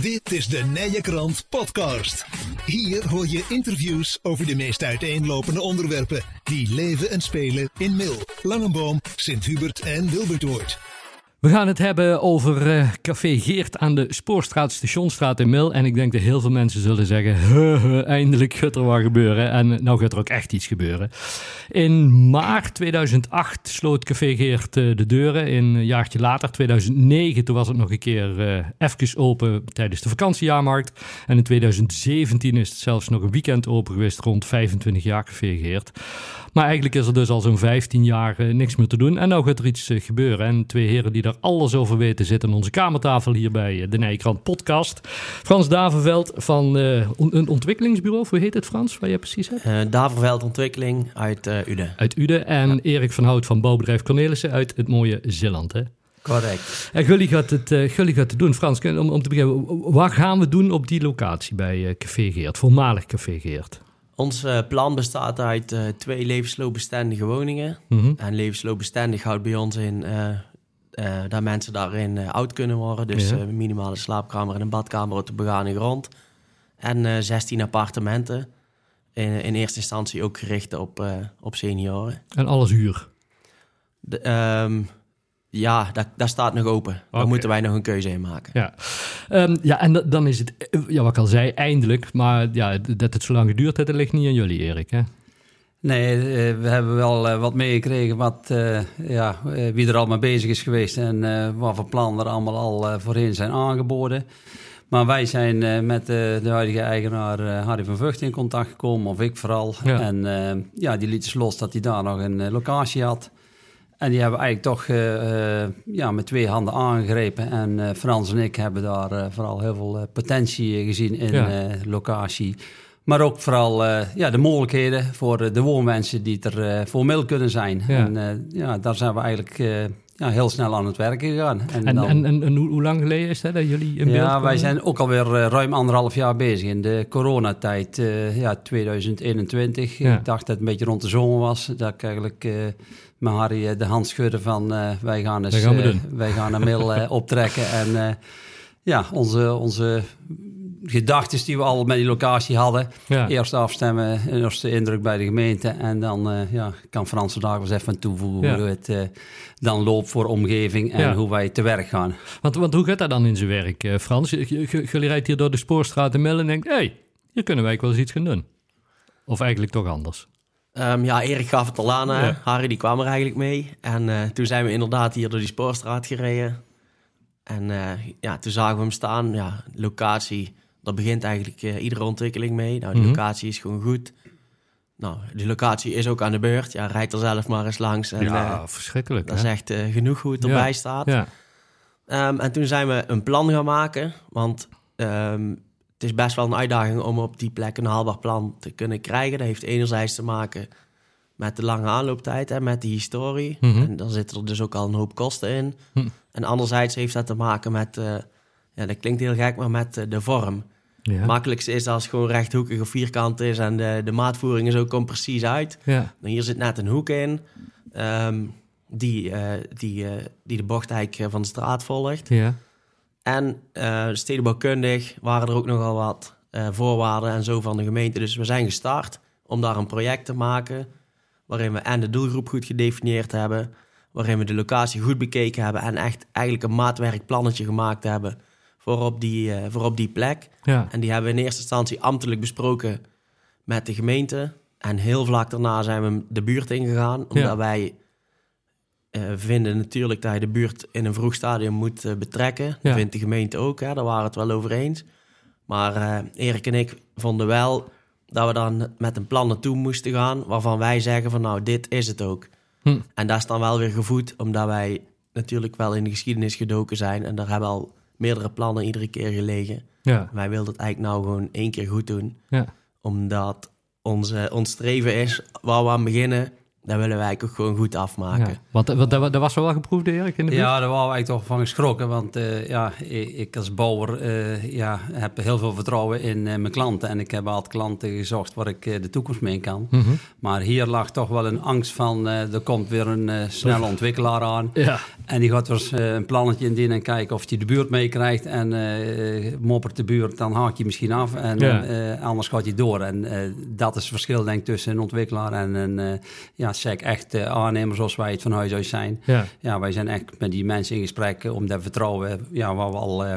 Dit is de Nije Krant Podcast. Hier hoor je interviews over de meest uiteenlopende onderwerpen die leven en spelen in Mil, Langenboom, Sint-Hubert en Wilbertoord. We gaan het hebben over uh, Café Geert aan de Spoorstraat, Stationstraat in Mil. En ik denk dat heel veel mensen zullen zeggen, eindelijk gaat er wat gebeuren. En nou gaat er ook echt iets gebeuren. In maart 2008 sloot Café Geert uh, de deuren. In een jaartje later, 2009, toen was het nog een keer uh, even open tijdens de vakantiejaarmarkt. En in 2017 is het zelfs nog een weekend open geweest rond 25 jaar Café Geert. Maar eigenlijk is er dus al zo'n 15 jaar niks meer te doen. En nou gaat er iets gebeuren. En twee heren die daar alles over weten zitten aan onze kamertafel hier bij de Nijkrant podcast. Frans Daverveld van uh, een ontwikkelingsbureau, hoe heet het Frans, waar je precies hebt? Uh, Daverveld Ontwikkeling uit uh, Uden. Uit Uden en ja. Erik van Hout van bouwbedrijf Cornelissen uit het mooie Zeeland, hè? Correct. En jullie gaat het, uh, gaat het doen. Frans, om, om te beginnen, wat gaan we doen op die locatie bij Café Geert, voormalig Café Geert? Ons uh, plan bestaat uit uh, twee levensloopbestendige woningen. Mm -hmm. En levensloopbestendig houdt bij ons in uh, dat mensen daarin oud kunnen worden. Dus ja. minimale slaapkamer en een badkamer op de begane grond. En 16 appartementen. In, in, eerste instantie ook gericht op, op senioren. En alles huur? De, um, ja, dat, dat staat nog open. Daar moeten wij nog een keuze in maken. Ja, um, ja en dan is het, ja, wat ik al zei, eindelijk. Maar ja, dat het zo lang geduurd heeft, dat ligt niet aan jullie, Erik. Hè? Nee, we hebben wel uh, wat meegekregen wat, uh, ja, wie er al mee bezig is geweest en wat voor plannen er allemaal al voorheen zijn aangeboden. Maar wij zijn met de huidige eigenaar Harry van Vught in contact gekomen, of ik vooral. Ja. En ja, die liet dus los dat hij daar nog een locatie had. En die hebben eigenlijk toch ja, met twee handen aangegrepen. En Frans en ik hebben daar vooral heel veel potentie gezien in ja. locatie. Maar ook vooral ja, de mogelijkheden voor de woonmensen die er voor middel kunnen zijn. Ja. En ja, daar zijn we eigenlijk ja, heel snel aan het werken gegaan. En, en, dan, en, en, en hoe, lang geleden is dat, dat jullie in Ja, wij zijn ook alweer uh, ruim anderhalf jaar bezig. In de coronatijd, uh, ja, 2021. Ja. Ik dacht dat het een beetje rond de zomer was. Dat ik eigenlijk uh, met Harry de hand schudde van... wij gaan, eens, gaan wij gaan een mail optrekken. En ja, onze... onze gedachten die we al met die locatie hadden. Ja. Eerst afstemmen, een eerste indruk bij de gemeente. En dan uh, ja, kan Frans vandaag wel eens even toevoegen ja. hoe het uh, dan loopt voor omgeving en ja. hoe wij te werk gaan. Want, want hoe gaat dat dan in zijn werk, uh, Frans? Jullie rijdt hier door de spoorstraat in Mellen en denkt... hé, hey, hier kunnen wij wel eens iets gaan doen. Of eigenlijk toch anders? Um, ja, Erik gaf het al aan. Ja. Harry die kwam er eigenlijk mee. En toen zijn we inderdaad hier door die spoorstraat gereden. En ja, toen zagen we hem staan. Ja, locatie daar begint eigenlijk uh, iedere ontwikkeling mee. Nou, de mm -hmm. locatie is gewoon goed. Nou, die locatie is ook aan de beurt. Ja, rijd er zelf maar eens langs. En, ja, uh, verschrikkelijk. Dat is echt uh, genoeg hoe het erbij ja. staat. Ja. Um, en toen zijn we een plan gaan maken. Want um, het is best wel een uitdaging om op die plek een haalbaar plan te kunnen krijgen. Dat heeft enerzijds te maken met de lange aanlooptijd en met de historie. Mm -hmm. En dan zitten er dus ook al een hoop kosten in. Mm. En anderzijds heeft dat te maken met... ja, dat klinkt heel gek, maar met de vorm. Ja. Het makkelijkste is als het gewoon rechthoekig of vierkant is en de, de maatvoering is ook precies uit. Ja. Dan hier zit net een hoek in um, die, uh, die, uh, die de bocht eigenlijk van de straat volgt. Ja. En uh, stedenbouwkundig waren er ook nogal wat voorwaarden en zo van de gemeente. Dus we zijn gestart om daar een project te maken waarin we en de doelgroep goed gedefinieerd hebben, waarin we de locatie goed bekeken hebben en echt eigenlijk een maatwerkplannetje gemaakt hebben voor op die, uh, voor op die plek. Ja. En die hebben we in eerste instantie ambtelijk besproken met de gemeente. En heel vlak daarna zijn we de buurt ingegaan. Omdat ja. wij uh, vinden natuurlijk dat je de buurt in een vroeg stadium moet uh, betrekken. Dat vindt de gemeente ook, hè, daar waren we het wel over eens. Maar Erik en ik vonden wel dat we dan met een plan naartoe moesten gaan... waarvan wij zeggen van nou, dit is het ook. Hm. En dat is dan wel weer gevoed, omdat wij natuurlijk wel in de geschiedenis gedoken zijn... en daar hebben al meerdere plannen iedere keer gelegen. Ja. Wij wilden het eigenlijk nou gewoon één keer goed doen. Ja. Omdat onze, ons streven is, waar we aan beginnen, daar willen wij ook gewoon goed afmaken. Ja, want, want dat, was wel geproefd, Erik, in de Ja, daar waren we eigenlijk toch van geschrokken. Want uh, ja, ik, als bouwer uh, ja, heb heel veel vertrouwen in uh, mijn klanten. En ik heb altijd klanten gezocht waar ik de toekomst mee kan. Mm -hmm. Maar hier lag toch wel een angst van... er komt weer een snelle ontwikkelaar aan. Ja. En die gaat dus een plannetje indienen en kijken of hij de buurt meekrijgt. En moppert de buurt, dan haak je misschien af. En ja. anders gaat hij door. En dat is het verschil, denk ik, tussen een ontwikkelaar en een... ja, SEC echt uh, aannemer zoals wij het van huis uit zijn. Ja. ja, wij zijn echt met die mensen in gesprek om dat vertrouwen, ja, wat we al uh,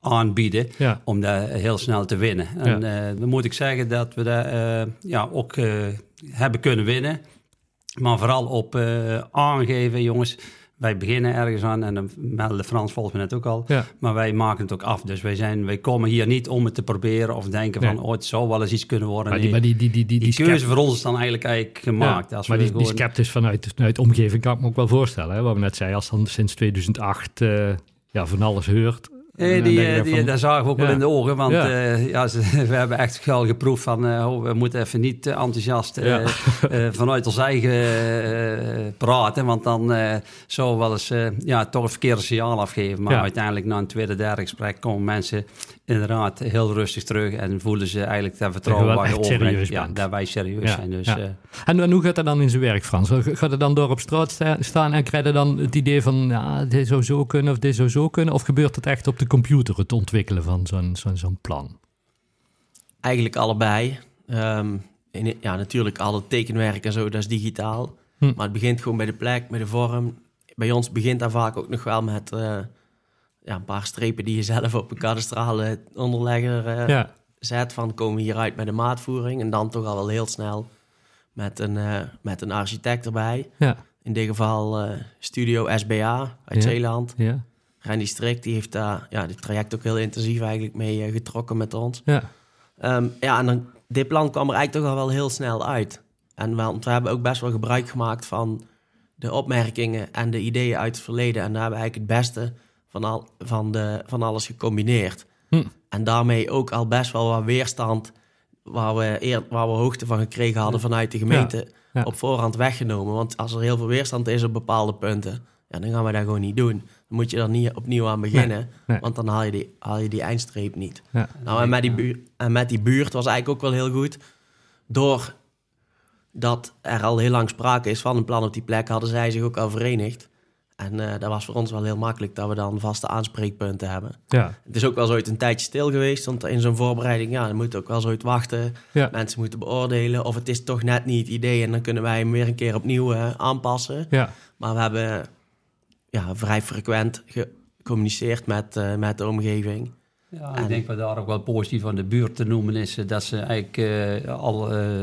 aanbieden, ja. om dat heel snel te winnen. En uh, dan moet ik zeggen dat we dat ja, ook hebben kunnen winnen. Maar vooral op aangeven, jongens, wij beginnen ergens aan en dan meldde Frans volgens mij net ook al. Maar wij maken het ook af. Dus wij, zijn, wij komen hier niet om het te proberen of denken van... oh, het zou wel eens iets kunnen worden. Maar die, maar die, die, die, die, die keuze voor ons is dan eigenlijk, eigenlijk gemaakt. als maar die, gewoon... die sceptisch vanuit, vanuit de omgeving kan ik me ook wel voorstellen. Hè? Wat we net zeiden, als dan sinds 2008 uh, ja, van alles heurt... Nee, die, eh, die, daar zagen we ook wel in de ogen. Want ja. Uh, ja we hebben echt wel geproefd van... Uh, oh, we moeten even niet enthousiast uh, vanuit ons eigen praten. Want dan zou wel eens ja, toch een verkeerde signaal afgeven. Maar uiteindelijk na een tweede, derde gesprek komen mensen inderdaad heel rustig terug. En voelen ze eigenlijk dat vertrouwen waar je over Ja, dat wij serieus zijn. Dus, en, en, hoe gaat dat dan in zijn werk, Frans? Gaat het dan door op straat staan en krijg je dan het idee van... Ja, dit zou zo kunnen of dit zou zo kunnen? Of gebeurt het echt op de computer, het ontwikkelen van zo'n zo'n zo'n plan? Eigenlijk allebei. Um, in, ja, natuurlijk alle tekenwerk en zo, dat is digitaal. Hm. Maar het begint gewoon bij de plek, met de vorm. Bij ons begint dat vaak ook nog wel met uh, ja, een paar strepen die je zelf op een kadastrale onderlegger uh, ja. zet. Van komen we hieruit met de maatvoering. En dan toch al wel heel snel met een, uh, met een architect erbij. Ja. In dit geval Studio SBA uit Zeeland. Ja. Randy Strik die heeft daar ja, dit traject ook heel intensief eigenlijk mee uh, getrokken met ons. Ja, um, ja en dan, dit plan kwam er eigenlijk toch al wel heel snel uit. En want we hebben ook best wel gebruik gemaakt van de opmerkingen en de ideeën uit het verleden. En daar hebben we eigenlijk het beste van, al, van, de, van alles gecombineerd. Hm. En daarmee ook al best wel wat weerstand waar we, eer, waar we hoogte van gekregen hadden vanuit de gemeente op voorhand weggenomen. Want als er heel veel weerstand is op bepaalde punten, ja, dan gaan we dat gewoon niet doen moet je er niet opnieuw aan beginnen. Want dan haal je die, haal je die eindstreep niet. Ja. Nou, en met, die buurt, en met die buurt was eigenlijk ook wel heel goed. Door dat er al heel lang sprake is van een plan op die plek, hadden zij zich ook al verenigd. En uh, dat was voor ons wel heel makkelijk dat we dan vaste aanspreekpunten hebben. Ja. Het is ook wel zoiets een tijdje stil geweest, want in zo'n voorbereiding, ja, dan moet ook wel zoiets wachten. Ja. Mensen moeten beoordelen of het is toch net niet het idee en dan kunnen wij hem weer een keer opnieuw uh, aanpassen. Ja. Maar we hebben ja, vrij frequent gecommuniceerd met, uh, met de omgeving. Ja, ik denk wat daar ook wel positief van de buurt te noemen is eh, dat ze eigenlijk uh, al, uh,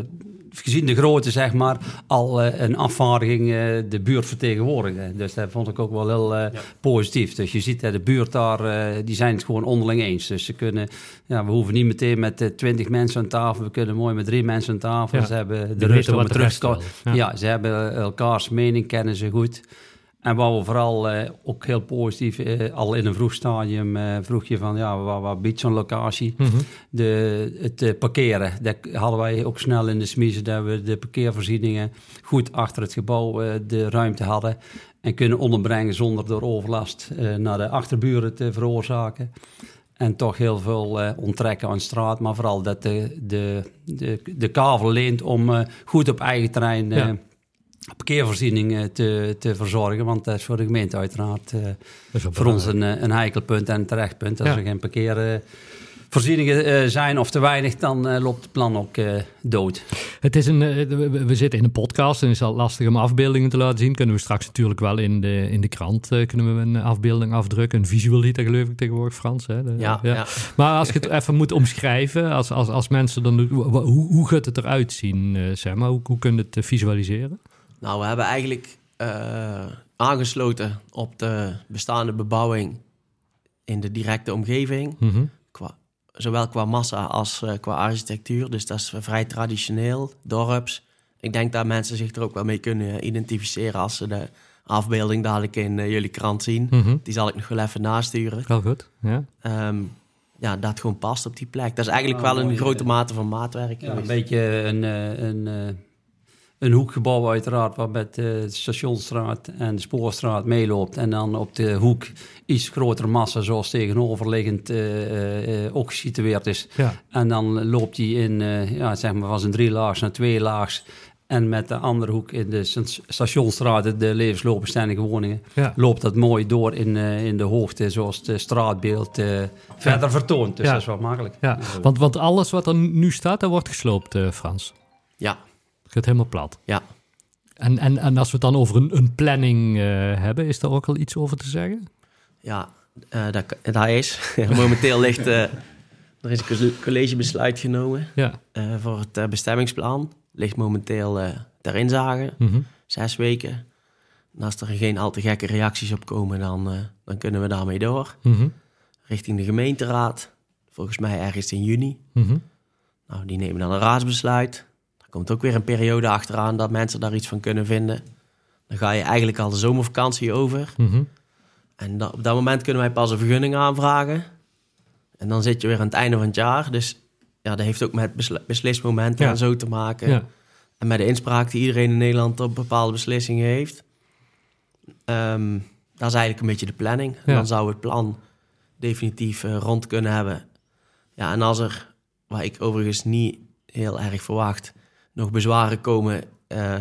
gezien de grootte zeg maar, al een afvaardiging de buurt vertegenwoordigen. Dus dat vond ik ook wel heel ja. positief. Dus je ziet dat de buurt daar, die zijn het gewoon onderling eens. Dus ze kunnen, ja, we hoeven niet meteen met twintig mensen aan tafel, we kunnen mooi met drie mensen aan tafel. Ze hebben de, de rust om terug te ja. ja, ze hebben elkaars mening, kennen ze goed. En wat we vooral uh, ook heel positief, uh, al in een vroeg stadium uh, vroeg je van, ja, wat, wat biedt zo'n locatie? Mm -hmm. de, het parkeren, dat hadden wij ook snel in de smiezen, dat we de parkeervoorzieningen goed achter het gebouw de ruimte hadden en kunnen onderbrengen zonder door overlast naar de achterburen te veroorzaken. En toch heel veel onttrekken aan straat, maar vooral dat de, de, de, de kavel leent om goed op eigen terrein... Ja parkeervoorzieningen te, te verzorgen. Want dat is voor de gemeente uiteraard uh, voor ons een, eh, een heikel punt en een terecht punt. Als er geen parkeervoorzieningen uh, zijn of te weinig, dan loopt het plan ook dood. Het is een, we zitten in een podcast en het is al lastig om afbeeldingen te laten zien. Kunnen we straks natuurlijk wel in de, in de krant kunnen we een afbeelding afdrukken. Een visual heet geloof ik tegenwoordig Frans. Hè? ja, ja, Maar als je het even moet omschrijven, als, als, als mensen dan... Hoe, hoe gaat het eruit zien, zeg maar? Hoe, hoe kun je het visualiseren? Nou, we hebben eigenlijk uh, aangesloten op de bestaande bebouwing in de directe omgeving. Mm qua, zowel qua massa als uh, qua architectuur. Dus dat is vrij traditioneel, dorps. Ik denk dat mensen zich er ook wel mee kunnen identificeren als ze de afbeelding dadelijk in uh, jullie krant zien. Mm -hmm. Die zal ik nog wel even nasturen. Wel goed, ja. Um, ja, dat gewoon past op die plek. Dat is eigenlijk wel een grote mate van maatwerk. Ja, een beetje een, een een hoekgebouw uiteraard, waar met de Stationstraat en de Spoorstraat meeloopt. En dan op de hoek iets grotere massa, zoals tegenoverliggend uh, uh, ook gesitueerd is. Ja. En dan loopt die in, ja, zeg maar van zijn drie laags naar twee laags. En met de andere hoek in de Stationstraat, de levensloopbestendige woningen, loopt dat mooi door in, in de hoogte, zoals het straatbeeld verder vertoont. Dus dat is wel makkelijk. Ja. Want, want alles wat er nu staat, dat wordt gesloopt, Frans. Ja, het gaat helemaal plat. Ja. En, en, en als we het dan over een, een planning uh, hebben, is daar ook al iets over te zeggen? Ja, uh, dat, dat is. Momenteel ligt uh, er is een collegebesluit genomen ja. voor het bestemmingsplan. Ligt momenteel ter inzage, mm zes weken. En als er geen al te gekke reacties op komen, dan, dan kunnen we daarmee door. Mm Richting de gemeenteraad, volgens mij ergens in juni. Mm Nou, die nemen dan een raadsbesluit. Komt ook weer een periode achteraan dat mensen daar iets van kunnen vinden. Dan ga je eigenlijk al de zomervakantie over. Mhm. En op dat moment kunnen wij pas een vergunning aanvragen. En dan zit je weer aan het einde van het jaar. Dus ja, dat heeft ook met beslismomenten en zo te maken. Ja. En met de inspraak die iedereen in Nederland op bepaalde beslissingen heeft. Um, dat is eigenlijk een beetje de planning. En dan zou het plan definitief uh, rond kunnen hebben. Ja, en als er, waar ik overigens niet heel erg verwacht, nog bezwaren komen uh,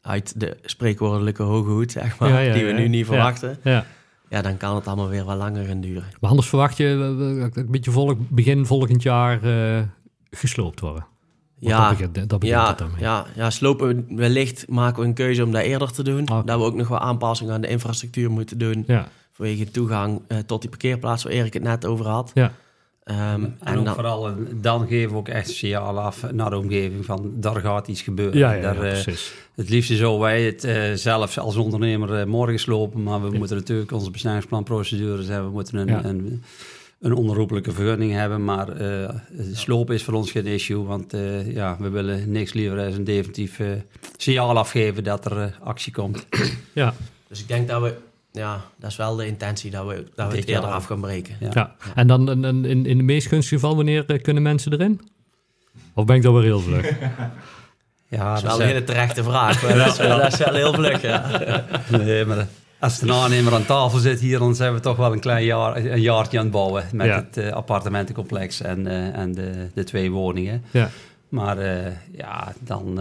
uit de spreekwoordelijke hoge hoed, zeg maar, die we nu niet verwachten. Ja. ja. dan kan het allemaal weer wat langer gaan duren. Maar anders verwacht je een beetje volg, begin volgend jaar uh, gesloopt worden? ja, dat begint, dat begint ja, ja, ja, slopen wellicht maken we een keuze om dat eerder te doen. Okay. Dat we ook nog wat aanpassingen aan de infrastructuur moeten doen. Ja. Vanwege toegang uh, tot die parkeerplaats waar Erik het net over had. Ja. Um, en, en ook dan, vooral, dan geven we ook echt signaal af naar de omgeving van daar gaat iets gebeuren. Ja, ja, daar, ja uh, het liefst zo wij het uh, zelf als ondernemer uh, morgen slopen, maar we moeten natuurlijk onze bestemmingsplanprocedures hebben. We moeten een, een, een, onherroepelijke vergunning hebben, maar slopen is voor ons geen issue, want ja, we willen niks liever dan een definitief signaal afgeven dat er actie komt. Ja. Dus ik denk dat we ja, dat is wel de intentie dat we, dat we het eerder af gaan breken. Ja. En dan in, in, in de meest gunstige geval, wanneer eh, kunnen mensen erin? Of ben ik dat weer heel vlug? Ja, dat is wel een hele terechte vraag. Maar dat, is, dat is wel heel vlug, ja. Nee, maar als de aannemer aan tafel zit hier, dan zijn we toch wel een klein jaar, een jaartje aan het bouwen met het uh, appartementencomplex en, uh, en de, de twee woningen. Ja. Maar uh, ja, dan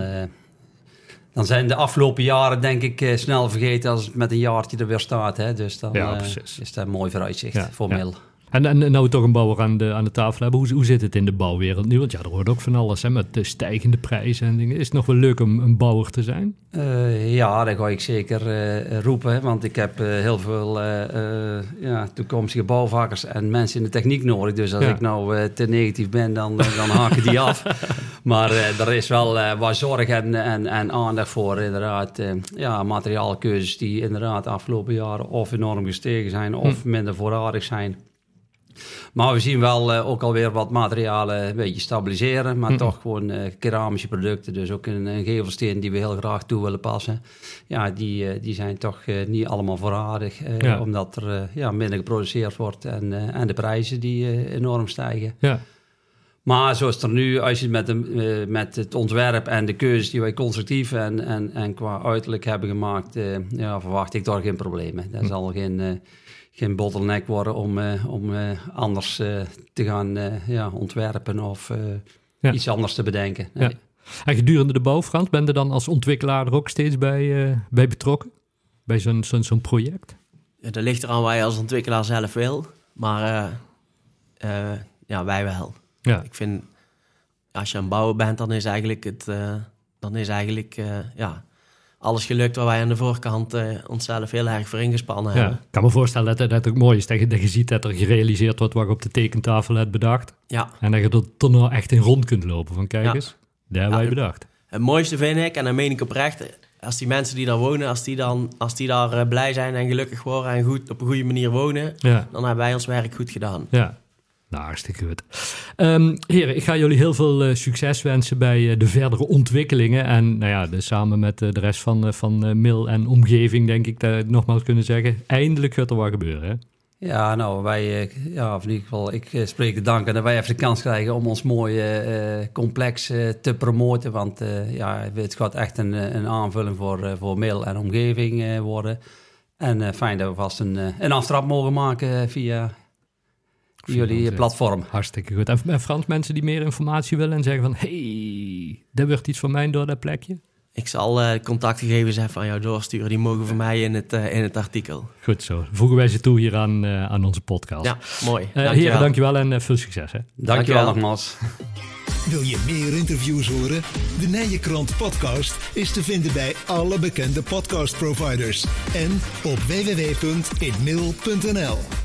dan zijn de afgelopen jaren denk ik eh, snel vergeten als het met een jaartje er weer staat. Hè? Dus dan ja, uh, is dat een mooi vooruitzicht voor Mil. En, en nou we toch een bouwer aan de, aan de tafel hebben, hoe, hoe zit het in de bouwwereld nu? Want ja, er hoort ook van alles hè, met de stijgende prijzen en dingen. Is het nog wel leuk om een bouwer te zijn? Uh, ja, dat ga ik zeker uh, roepen. Want ik heb uh, heel veel ja, toekomstige bouwvakkers en mensen in de techniek nodig. Dus als ik nou te negatief ben, dan, dan haken die af. Maar er is wel wat zorg en, en, en, aandacht voor inderdaad. ja, materiaalkeuzes die inderdaad de afgelopen jaren of enorm gestegen zijn of hm. minder voorradig zijn. Maar we zien wel uh, ook alweer wat materialen een beetje stabiliseren. Maar toch gewoon uh, keramische producten. Dus ook een, een, gevelsteen die we heel graag toe willen passen. Ja, die, uh, die zijn toch niet allemaal voorradig. Ja. Omdat er ja, minder geproduceerd wordt. En, en de prijzen die enorm stijgen. Ja. Maar zoals het er nu, als je met, de, met het ontwerp en de keuzes die wij constructief en, en, en qua uiterlijk hebben gemaakt, ja, verwacht ik daar geen problemen. Dat hm. zal geen geen bottleneck worden om, uh, om uh, anders uh, te gaan ja, ontwerpen of ja. iets anders te bedenken. Nee. Ja. En gedurende de bouw, Frans, ben je dan als ontwikkelaar er ook steeds bij, bij betrokken? Bij zo'n zo'n zo'n project? Ja, dat ligt eraan waar je als ontwikkelaar zelf wil. Maar ja, wij wel. Ja. Ik vind, als je aan het bouwen bent, dan is eigenlijk het... dan is eigenlijk, ja alles gelukt waar wij aan de voorkant uh, onszelf heel erg voor ingespannen ja, hebben. Ik kan me voorstellen dat het ook mooi is dat je, dat je ziet dat er gerealiseerd wordt wat je op de tekentafel hebt bedacht. Ja. En dat je er toch nou echt in rond kunt lopen van kijk eens, daar hebben wij bedacht. Het mooiste vind ik, en dan meen ik oprecht, als die mensen die daar wonen, als die, dan, als die daar uh, blij zijn en gelukkig worden en goed, op een goede manier wonen, ja. dan hebben wij ons werk goed gedaan. Ja, nou, hartstikke. Um, heren, ik ga jullie heel veel uh, succes wensen bij uh, de verdere ontwikkelingen. En nou ja, de, samen met uh, de rest van, van Mil en omgeving denk ik dat nogmaals kunnen zeggen... eindelijk gaat er wat gebeuren, hè? Ja, nou, wij, ja, in ieder geval, ik spreek de dank en dat wij even de kans krijgen om ons mooie complex te promoten. Want ja, het gaat echt een, een aanvulling voor, voor mail en omgeving worden. En fijn dat we vast een, een aftrap mogen maken via jullie platform. Hartstikke goed. En Frans, mensen die meer informatie willen en zeggen van... hey, dat wordt iets voor mij door dat plekje? Ik zal uh, contactgegevens even aan jou doorsturen. Die mogen voor mij in het, uh, in het artikel. Goed zo. Voegen wij ze toe hier aan, uh, aan onze podcast. Ja, mooi. Dankjewel. Heren, dankjewel en veel succes. Hè. Dankjewel, dankjewel nogmaals. Wil je meer interviews horen? De Nijenkrant podcast is te vinden bij alle bekende podcastproviders. En op www.inmail.nl